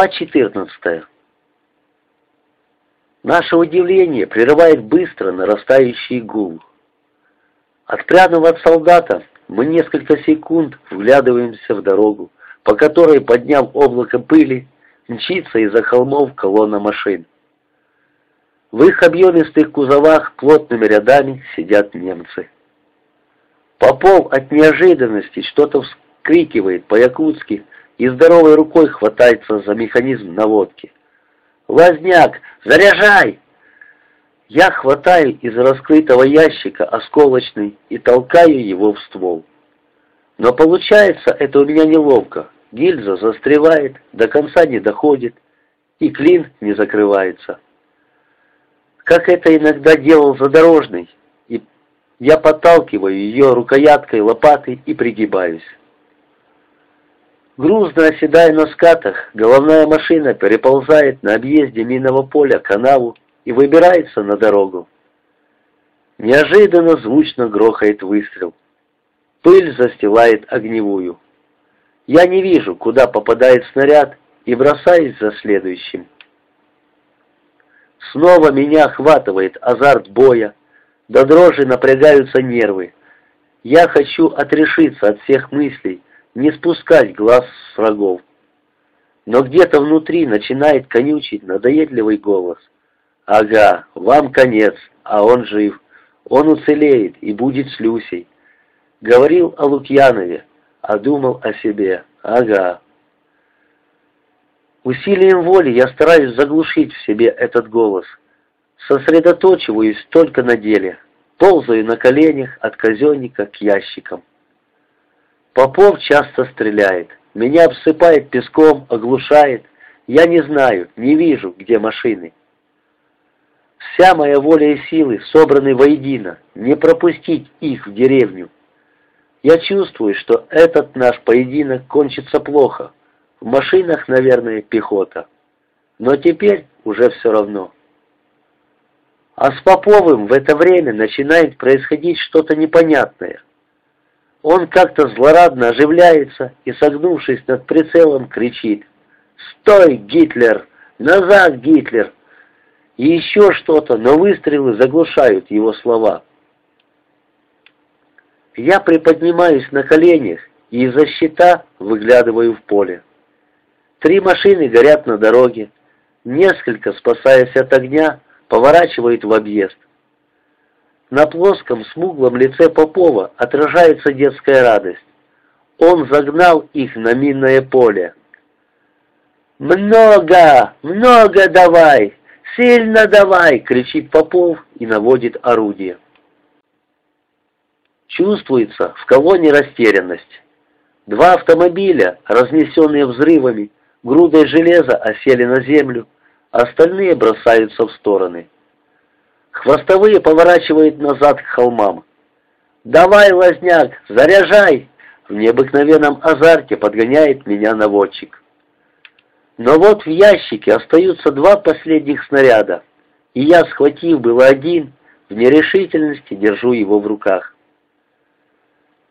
Глава 14. Наше удивление прерывает быстро нарастающий гул. Отпрянув от солдата, мы несколько секунд вглядываемся в дорогу, по которой, подняв облако пыли, мчится из-за холмов колонна машин. В их объемистых кузовах плотными рядами сидят немцы. Попов от неожиданности что-то вскрикивает по-якутски и здоровой рукой хватается за механизм наводки. «Лазняк, заряжай!» Я хватаю из раскрытого ящика осколочный и толкаю его в ствол. Но получается это у меня неловко. Гильза застревает, до конца не доходит, и клин не закрывается. Как это иногда делал задорожный, и я подталкиваю ее рукояткой лопаты и пригибаюсь. Грузно оседая на скатах, головная машина переползает на объезде минного поля канаву и выбирается на дорогу. Неожиданно звучно грохает выстрел. Пыль застилает огневую. Я не вижу, куда попадает снаряд, и бросаюсь за следующим. Снова меня охватывает азарт боя, до дрожи напрягаются нервы. Я хочу отрешиться от всех мыслей, не спускать глаз с врагов. Но где-то внутри начинает конючить надоедливый голос. «Ага, вам конец, а он жив. Он уцелеет и будет с Люсей». Говорил о Лукьянове, а думал о себе. «Ага». Усилием воли я стараюсь заглушить в себе этот голос. Сосредоточиваюсь только на деле. Ползаю на коленях от казенника к ящикам. Попов часто стреляет. Меня обсыпает песком, оглушает. Я не знаю, не вижу, где машины. Вся моя воля и силы собраны воедино, не пропустить их в деревню. Я чувствую, что этот наш поединок кончится плохо. В машинах, наверное, пехота. Но теперь уже все равно. А с Поповым в это время начинает происходить что-то непонятное – он как-то злорадно оживляется и, согнувшись над прицелом, кричит «Стой, Гитлер! Назад, Гитлер!» И еще что-то, но выстрелы заглушают его слова. Я приподнимаюсь на коленях и из-за щита выглядываю в поле. Три машины горят на дороге. Несколько, спасаясь от огня, поворачивают в объезд. На плоском, смуглом лице Попова отражается детская радость. Он загнал их на минное поле. «Много! Много давай! Сильно давай!» — кричит Попов и наводит орудие. Чувствуется в колонне растерянность. Два автомобиля, разнесенные взрывами, грудой железа осели на землю, остальные бросаются в стороны. Хвостовые поворачивают назад к холмам. «Давай, лазняк, заряжай!» В необыкновенном азарте подгоняет меня наводчик. Но вот в ящике остаются два последних снаряда, и я, схватив было один, в нерешительности держу его в руках.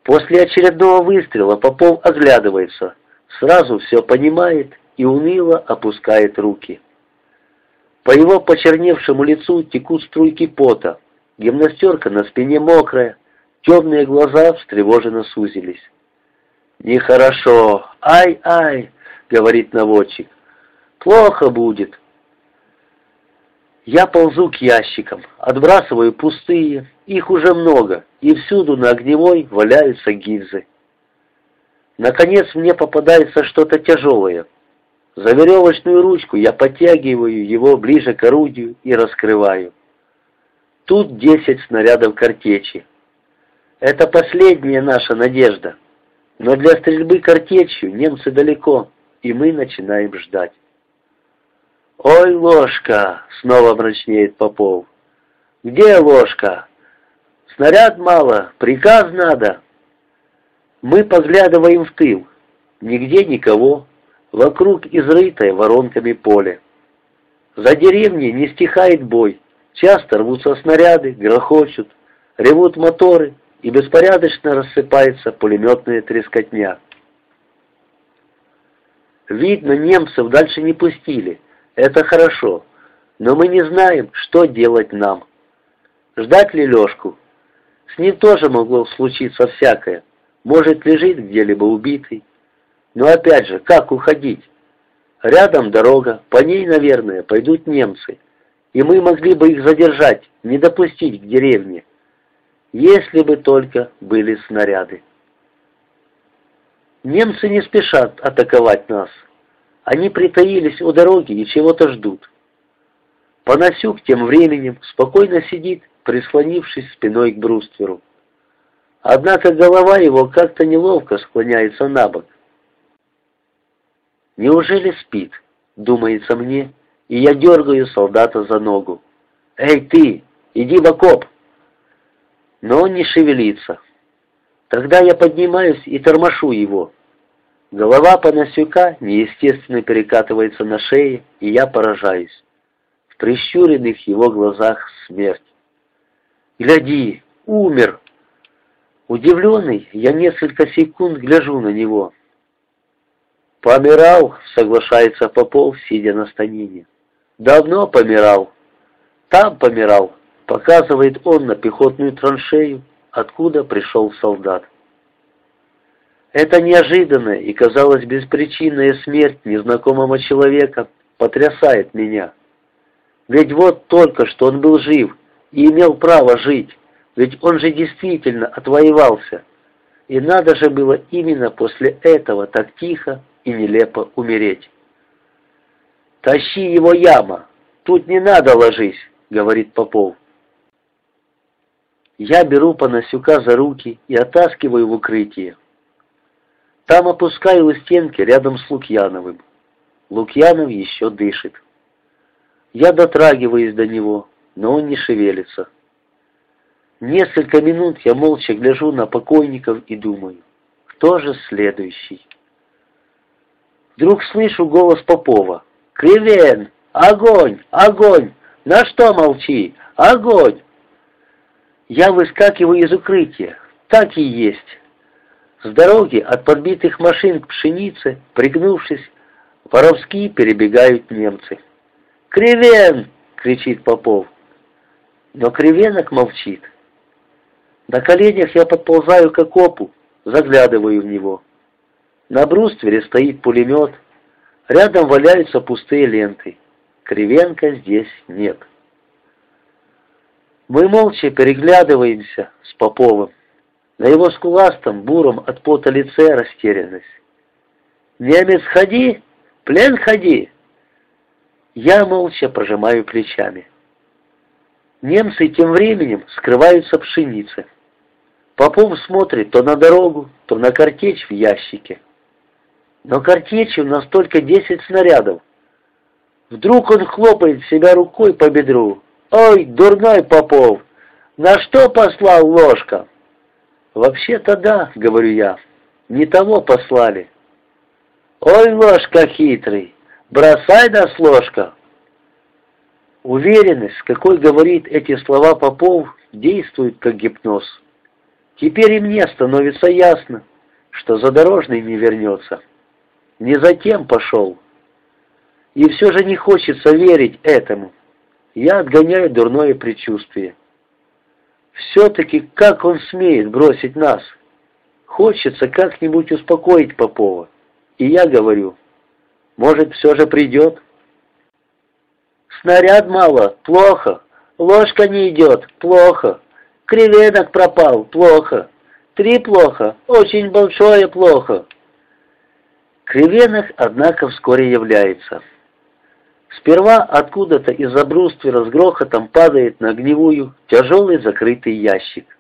После очередного выстрела Попов оглядывается, сразу все понимает и уныло опускает руки. По его почерневшему лицу текут струйки пота, гимнастерка на спине мокрая, темные глаза встревоженно сузились. «Нехорошо! Ай-ай!» — говорит наводчик. «Плохо будет!» Я ползу к ящикам, отбрасываю пустые, их уже много, и всюду на огневой валяются гильзы. Наконец мне попадается что-то тяжелое — за веревочную ручку я подтягиваю его ближе к орудию и раскрываю. Тут десять снарядов картечи. Это последняя наша надежда. Но для стрельбы картечью немцы далеко, и мы начинаем ждать. «Ой, ложка!» — снова мрачнеет Попов. «Где ложка? Снаряд мало, приказ надо». Мы поглядываем в тыл. Нигде никого, Вокруг изрытое воронками поле. За деревней не стихает бой. Часто рвутся снаряды, грохочут, ревут моторы, и беспорядочно рассыпается пулеметная трескотня. Видно, немцев дальше не пустили. Это хорошо. Но мы не знаем, что делать нам. Ждать ли Лешку? С ним тоже могло случиться всякое. Может, лежит где-либо убитый. Но опять же, как уходить? Рядом дорога, по ней, наверное, пойдут немцы. И мы могли бы их задержать, не допустить к деревне. Если бы только были снаряды. Немцы не спешат атаковать нас. Они притаились у дороги и чего-то ждут. Панасюк тем временем спокойно сидит, прислонившись спиной к брустверу. Однако голова его как-то неловко склоняется на бок. Неужели спит, думается мне, и я дергаю солдата за ногу. «Эй, ты, иди в окоп!» Но он не шевелится. Тогда я поднимаюсь и тормошу его. Голова Панасюка неестественно перекатывается на шее, и я поражаюсь. В прищуренных его глазах смерть. «Гляди, умер!» Удивленный, я несколько секунд гляжу на него. «Помирал», — соглашается Попов, сидя на станине. «Давно помирал». «Там помирал», — показывает он на пехотную траншею, откуда пришел солдат. Эта неожиданная и, казалось, беспричинная смерть незнакомого человека потрясает меня. Ведь вот только что он был жив и имел право жить, ведь он же действительно отвоевался. И надо же было именно после этого так тихо и нелепо умереть. «Тащи его, яма! Тут не надо ложись!» — говорит Попов. Я беру Панасюка за руки и оттаскиваю в укрытие. Там опускаю у стенки рядом с Лукьяновым. Лукьянов еще дышит. Я дотрагиваюсь до него, но он не шевелится. Несколько минут я молча гляжу на покойников и думаю, кто же следующий? Вдруг слышу голос Попова. «Кривен! Огонь! Огонь! На что молчи? Огонь!» Я выскакиваю из укрытия. Так и есть. С дороги от подбитых машин к пшенице, пригнувшись, воровски перебегают немцы. «Кривен!» — кричит Попов. Но Кривенок молчит. На коленях я подползаю к окопу, заглядываю в него. На бруствере стоит пулемет, рядом валяются пустые ленты. Кривенко здесь нет. Мы молча переглядываемся с Поповым. На его скуластом, буром от пота лице растерянность. «Немец, ходи! Плен, ходи!» Я молча прожимаю плечами. Немцы тем временем скрываются пшеницы. Попов смотрит то на дорогу, то на картечь в ящике. Но картечи у нас только десять снарядов. Вдруг он хлопает себя рукой по бедру. «Ой, дурной Попов! На что послал ложка?» «Вообще-то да», — говорю я, — «не того послали». «Ой, ложка хитрый, бросай нас ложка!» Уверенность, с какой говорит эти слова Попов, действует как гипноз. Теперь и мне становится ясно, что задорожный не вернется. Не затем пошел. И все же не хочется верить этому. Я отгоняю дурное предчувствие. Все-таки как он смеет бросить нас? Хочется как-нибудь успокоить Попова. И я говорю, может, все же придет? Снаряд мало, плохо. Ложка не идет, плохо. Креветок пропал, плохо. Три плохо, очень большое плохо. Кривенок, однако, вскоре является. Сперва откуда-то из-за бруствера с грохотом падает на огневую тяжелый закрытый ящик.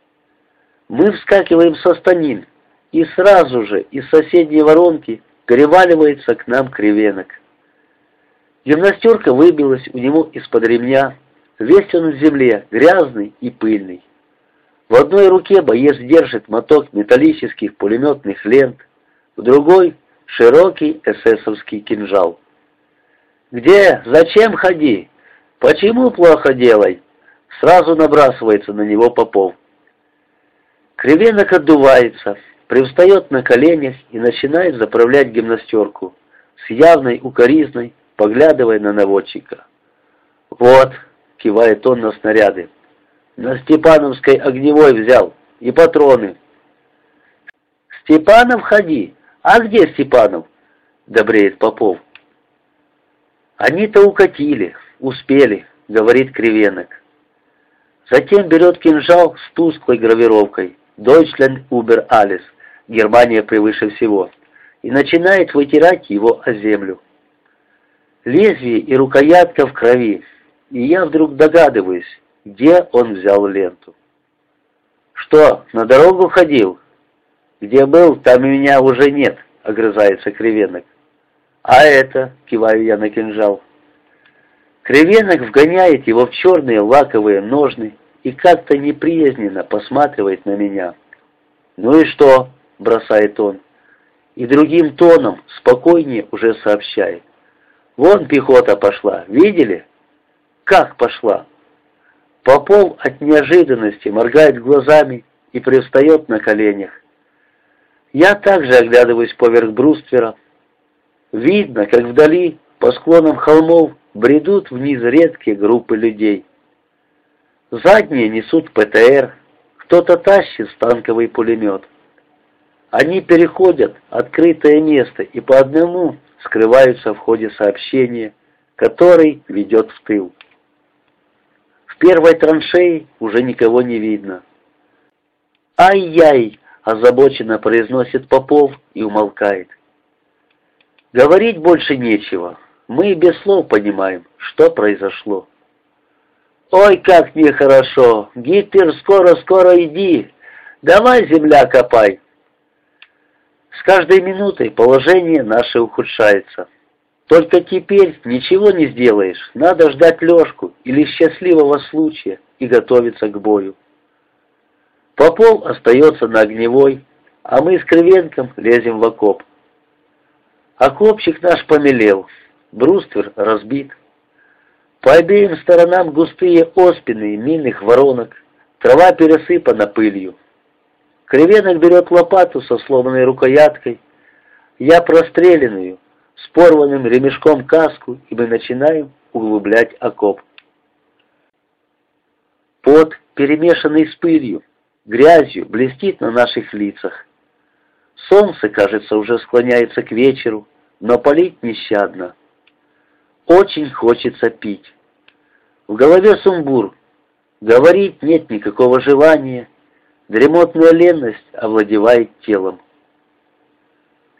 Мы вскакиваем со станин, и сразу же из соседней воронки переваливается к нам кривенок. Гимнастерка выбилась у него из-под ремня, весь он в земле, грязный и пыльный. В одной руке боец держит моток металлических пулеметных лент, в другой — широкий эсэсовский кинжал. «Где? Зачем ходи? Почему плохо делай?» Сразу набрасывается на него Попов. Кривенок отдувается, привстает на коленях и начинает заправлять гимнастерку. с явной укоризной, поглядывая на наводчика. «Вот», — кивает он на снаряды, — «на Степановской огневой взял, и патроны». «Степанов ходи! А где Степанов?» — добреет Попов. «Они-то укатили, успели», — говорит Кривенок. Затем берет кинжал с тусклой гравировкой «Deutschland über alles» — Германия превыше всего, и начинает вытирать его о землю. Лезвие и рукоятка в крови, и я вдруг догадываюсь, где он взял ленту. «Что, на дорогу ходил?» «Где был, там и меня уже нет», — огрызается Кривенок. «А это?» — киваю я на кинжал. Кривенок вгоняет его в черные лаковые ножны и как-то неприязненно посматривает на меня. «Ну и что?» — бросает он. И другим тоном, спокойнее уже сообщает. «Вон пехота пошла, видели?» «Как пошла?» Попов от неожиданности моргает глазами и привстает на коленях. Я также оглядываюсь поверх бруствера. Видно, как вдали, по склонам холмов, бредут вниз редкие группы людей. Задние несут ПТР, кто-то тащит станковый пулемет. Они переходят открытое место и по одному скрываются в ходе сообщения, который ведет в тыл. В первой траншеи уже никого не видно. «Ай-яй!» — озабоченно произносит Попов и умолкает. Говорить больше нечего. Мы и без слов понимаем, что произошло. «Ой, как нехорошо! Гитлер, скоро-скоро иди! Давай, земля, копай!» С каждой минутой положение наше ухудшается. Только теперь ничего не сделаешь, надо ждать Лешку или счастливого случая и готовиться к бою. Попов остается на огневой, а мы с Кривенком лезем в окоп. Окопчик наш помелел, бруствер разбит. По обеим сторонам густые оспины минных воронок, трава пересыпана пылью. Кривенок берет лопату со сломанной рукояткой, я простреленную, с порванным ремешком каску, и мы начинаем углублять окоп. Пот, перемешанный с пылью, грязью, блестит на наших лицах. Солнце, кажется, уже склоняется к вечеру, но палить нещадно. Очень хочется пить. В голове сумбур. Говорить нет никакого желания, Дремотная ленность овладевает телом.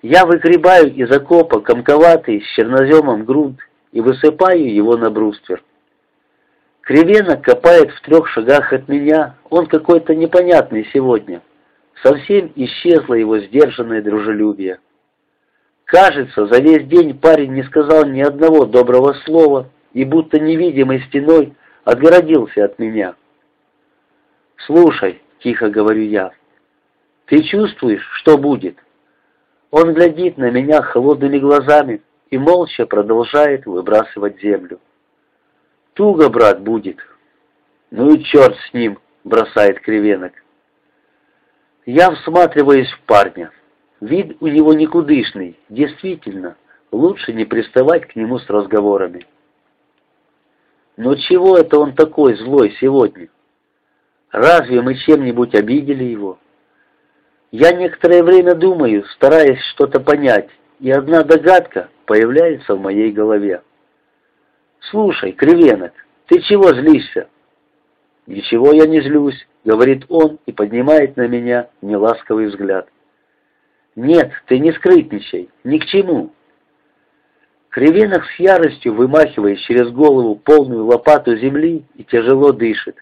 Я выгребаю из окопа комковатый с черноземом грунт и высыпаю его на бруствер. Кривенок копает в трех шагах от меня, он какой-то непонятный сегодня. Совсем исчезло его сдержанное дружелюбие. Кажется, за весь день парень не сказал ни одного доброго слова и будто невидимой стеной отгородился от меня. «Слушай», — тихо говорю я. «Ты чувствуешь, что будет?» Он глядит на меня холодными глазами и молча продолжает выбрасывать землю. «Туго, брат, будет». «Ну и черт с ним!» — бросает кривенок. Я всматриваюсь в парня. Вид у него никудышный, действительно, лучше не приставать к нему с разговорами. Но чего это он такой злой сегодня? Разве мы чем-нибудь обидели его? Я некоторое время думаю, стараясь что-то понять, и одна догадка появляется в моей голове. «Слушай, Кривенок, ты чего злишься?» «Ничего я не злюсь», — говорит он и поднимает на меня неласковый взгляд. «Нет, ты не скрытничай, ни к чему». Кривенок с яростью вымахивает через голову полную лопату земли и тяжело дышит.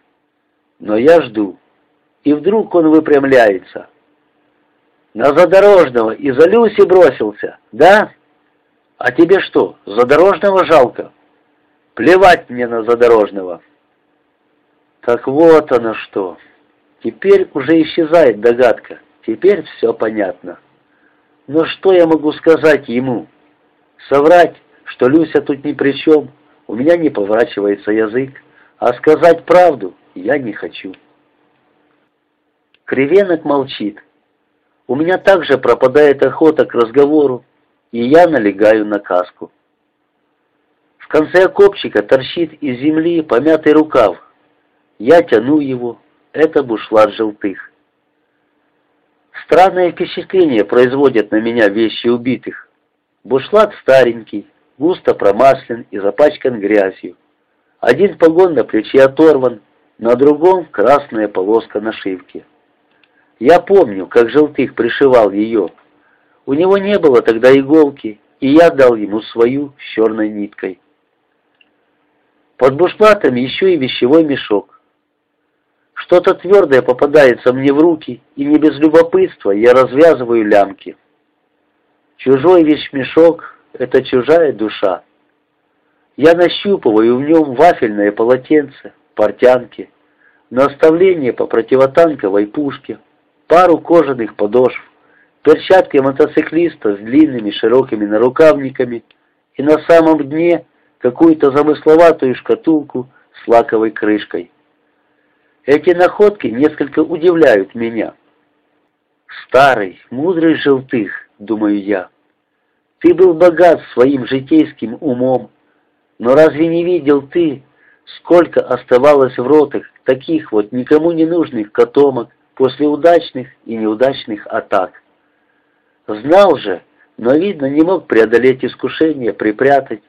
Но я жду. И вдруг он выпрямляется. На задорожного и за Люси бросился, да? А тебе что, задорожного жалко? Плевать мне на задорожного. Так вот оно что. Теперь уже исчезает догадка. Теперь все понятно. Но что я могу сказать ему? Соврать, что Люся тут ни при чем, у меня не поворачивается язык. А сказать правду я не хочу. Кривенок молчит. У меня также пропадает охота к разговору. и я налегаю на каску. В конце окопчика торчит из земли помятый рукав. Я тяну его, это бушлат желтых. Странное впечатление производят на меня вещи убитых. Бушлат старенький, густо промаслен и запачкан грязью. Один погон на плече оторван, на другом красная полоска нашивки. Я помню, как Желтых пришивал ее. У него не было тогда иголки, и я дал ему свою с черной ниткой. Под бушлатом еще и вещевой мешок. Что-то твердое попадается мне в руки, и не без любопытства я развязываю лямки. Чужой вещмешок — это чужая душа. Я нащупываю в нем вафельное полотенце, портянки, наставление по противотанковой пушке, пару кожаных подошв, перчатки мотоциклиста с длинными широкими нарукавниками и на самом дне какую-то замысловатую шкатулку с лаковой крышкой. Эти находки несколько удивляют меня. «Старый, мудрый желтых», — думаю я, — «ты был богат своим житейским умом, но разве не видел ты, сколько оставалось в ротах таких вот никому не нужных котомок после удачных и неудачных атак? Знал же, но, видно, не мог преодолеть искушение припрятать,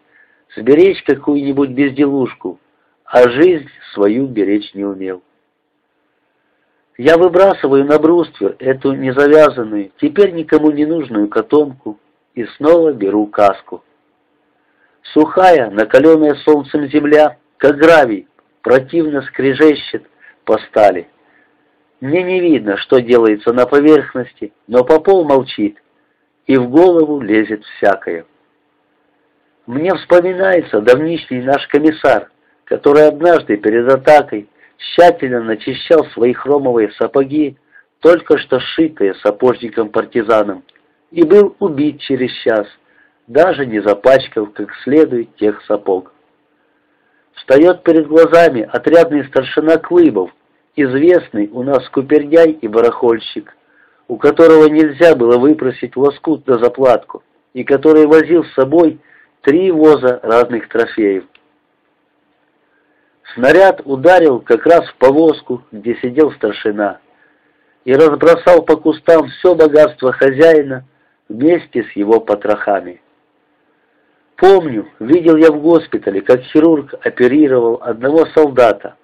сберечь какую-нибудь безделушку, а жизнь свою беречь не умел. Я выбрасываю на бруствер эту незавязанную, теперь никому не нужную котомку и снова беру каску. Сухая, накаленная солнцем земля, как гравий, противно скрежещет по стали. Мне не видно, что делается на поверхности, но попол молчит, и в голову лезет всякое. Мне вспоминается давнишний наш комиссар, который однажды перед атакой тщательно начищал свои хромовые сапоги, только что сшитые сапожником-партизаном, и был убит через час, даже не запачкав как следует тех сапог. Встает перед глазами отрядный старшина Клыбов, известный у нас купердяй и барахольщик, у которого нельзя было выпросить лоскут на заплатку, и который возил с собой три воза разных трофеев. Снаряд ударил как раз в повозку, где сидел старшина, и разбросал по кустам все богатство хозяина вместе с его потрохами. Помню, видел я в госпитале, как хирург оперировал одного солдата,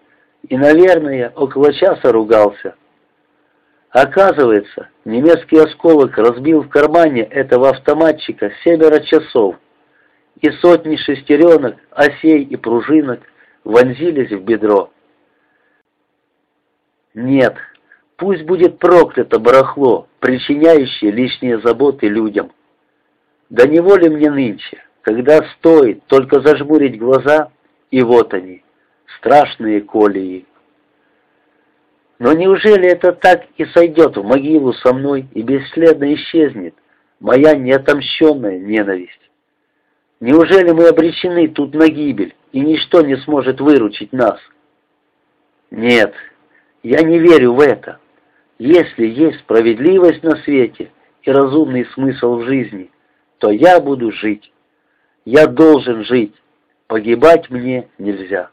и, наверное, около часа ругался. Оказывается, немецкий осколок разбил в кармане этого автоматчика семеро часов, и сотни шестеренок, осей и пружинок вонзились в бедро. Нет, пусть будет проклято барахло, причиняющее лишние заботы людям. Да неволи мне нынче, когда стоит только зажмурить глаза, и вот они, страшные колеи. Но неужели это так и сойдет в могилу со мной и бесследно исчезнет моя неотомщенная ненависть? Неужели мы обречены тут на гибель, и ничто не сможет выручить нас? Нет, я не верю в это. Если есть справедливость на свете и разумный смысл в жизни, то я буду жить. Я должен жить. Погибать мне нельзя.